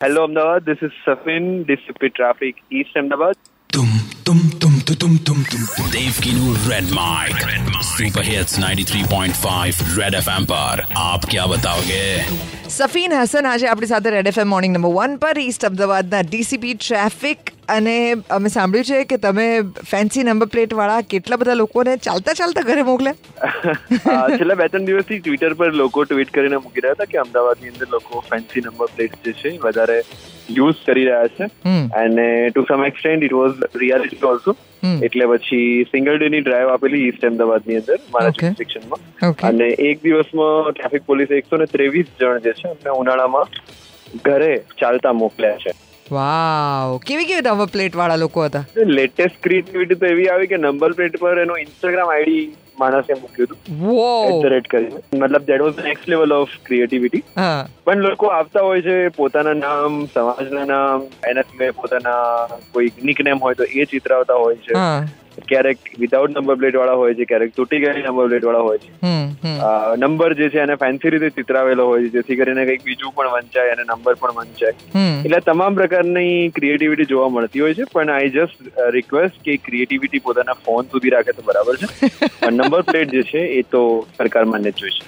Hello, Ahmedabad. This is Safin, DCP Traffic, East Ahmedabad. Tum tum tum tum tum tum tum. Dave Kinu Red Mic. Super Hits 93.5 Red FM पर आप क्या बताओगे સફીન હસન આજે આપણી સાથે Red FM morning number one પર East અમદાવાદના DCP traffic અને અમે સાંભળ્યું છે કે તમે ફેન્સી નંબર પ્લેટ વાળા કેટલા બધા લોકોને ચાલતા ચાલતા ઘરે મોકલે અ, છેલ્લા બે ત્રણ દિવસથી ટ્વિટર પર લોકો ટ્વીટ કરીને મૂકી રહ્યા હતા કે અમદાવાદની અંદર લોકો ફેન્સી નંબર પ્લેટ જે છે એ વધારે યુઝ કરી રહ્યા છે. અને to some extend it was reality also એટલે પછી સિંગલ ડે ની ડ્રાઈવ આપેલી ઈસ્ટ અમદાવાદની અંદર મારા jurisdictionમાં અને એક દિવસમાં ટ્રાફિક પોલીસે એકસો ને ત્રેવીસ જણ જે છે એમને ઉનાળામાં ઘરે ચાલતા મોકલ્યા છે. વાવ કેવી કેવી નંબર પ્લેટ વાળા લોકો હતા? લેટેસ્ટ ક્રિએટિવિટી તો એવી આવી કે નંબર પ્લેટ પર એનો ઇન્સ્ટાગ્રામ આઈડી માણસે મૂક્યું હતું એટ ધ રેટ કરીને મતલબ that was next level of creativity પણ લોકો આવતા હોય છે પોતાના નામ સમાજના નામ એના સિવાય પોતાના કોઈ નિકનેમ હોય તો એ ચિતરાવતા હોય છે ક્યારેક વિધાઉટ નંબર પ્લેટ વાળા હોય છે ક્યારેક તૂટી ગયેલી નંબર પ્લેટ વાળા હોય છે. નંબર જે છે એને ફેન્સી રીતે ચિતરાવેલો હોય છે જેથી કરીને કંઈક બીજું પણ વંચાય અને નંબર પણ વંચાય. એટલે તમામ પ્રકારની ક્રિએટિવિટી જોવા મળતી હોય છે પણ આઈ જસ્ટ રિક્વેસ્ટ કે ક્રિએટિવિટી પોતાના ફોન સુધી રાખે તો બરાબર છે. પણ નંબર પ્લેટ જે છે એ તો સરકાર માન્ય જ જોઈશે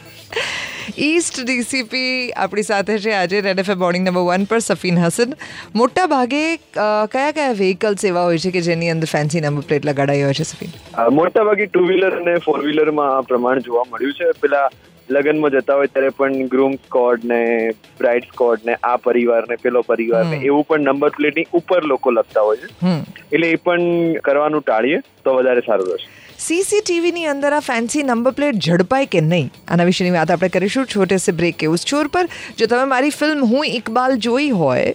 ઈસ્ટ ડીસીપી આપણી સાથે છે. આજે Red F morning number one પર સફીન હસન. મોટા ભાગે કયા કયા વ્હીકલ્સ એવા હોય છે કે જેની અંદર ફેન્સી નંબર પ્લેટ લગાડાઈ હોય છે સફીન? મોટા ભાગે ટુ વ્હીલર અને ફોર વ્હીલરમાં પ્રમાણ જોવા મળ્યું છે. પેલા લગ્નમાં જતા હોય ત્યારે પણ ગ્રૂમ સ્કોડ ને બ્રાઇડ સ્કોડ ને આ પરિવાર ને પેલો પરિવાર ને એવું પણ નંબર પ્લેટની ઉપર લોકો લખતા હોય છે. એટલે એ પણ કરવાનું ટાળીએ તો વધારે સારું રહેશે. સીસીટીવી ની અંદર આ ફેન્સી નંબર પ્લેટ ઝડપાય કે નહીં? આના વિશેની વાત આપણે કરીશું. છોટે સે બ્રેક એવું છોર પર. જો તમે મારી ફિલ્મ હું ઇકબાલ જોઈ હોય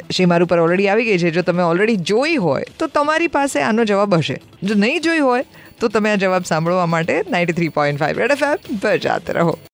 શ્રી મારું પર ઓલરેડી આવી ગઈ છે? જો તમે ઓલરેડી જોઈ હોય, તો તમારી પાસે આનો જવાબ હશે. જો નહીં જોઈ હોય, તો તમે આ જવાબ સાંભળવા માટે ninety three point Red F પર જાત રહો.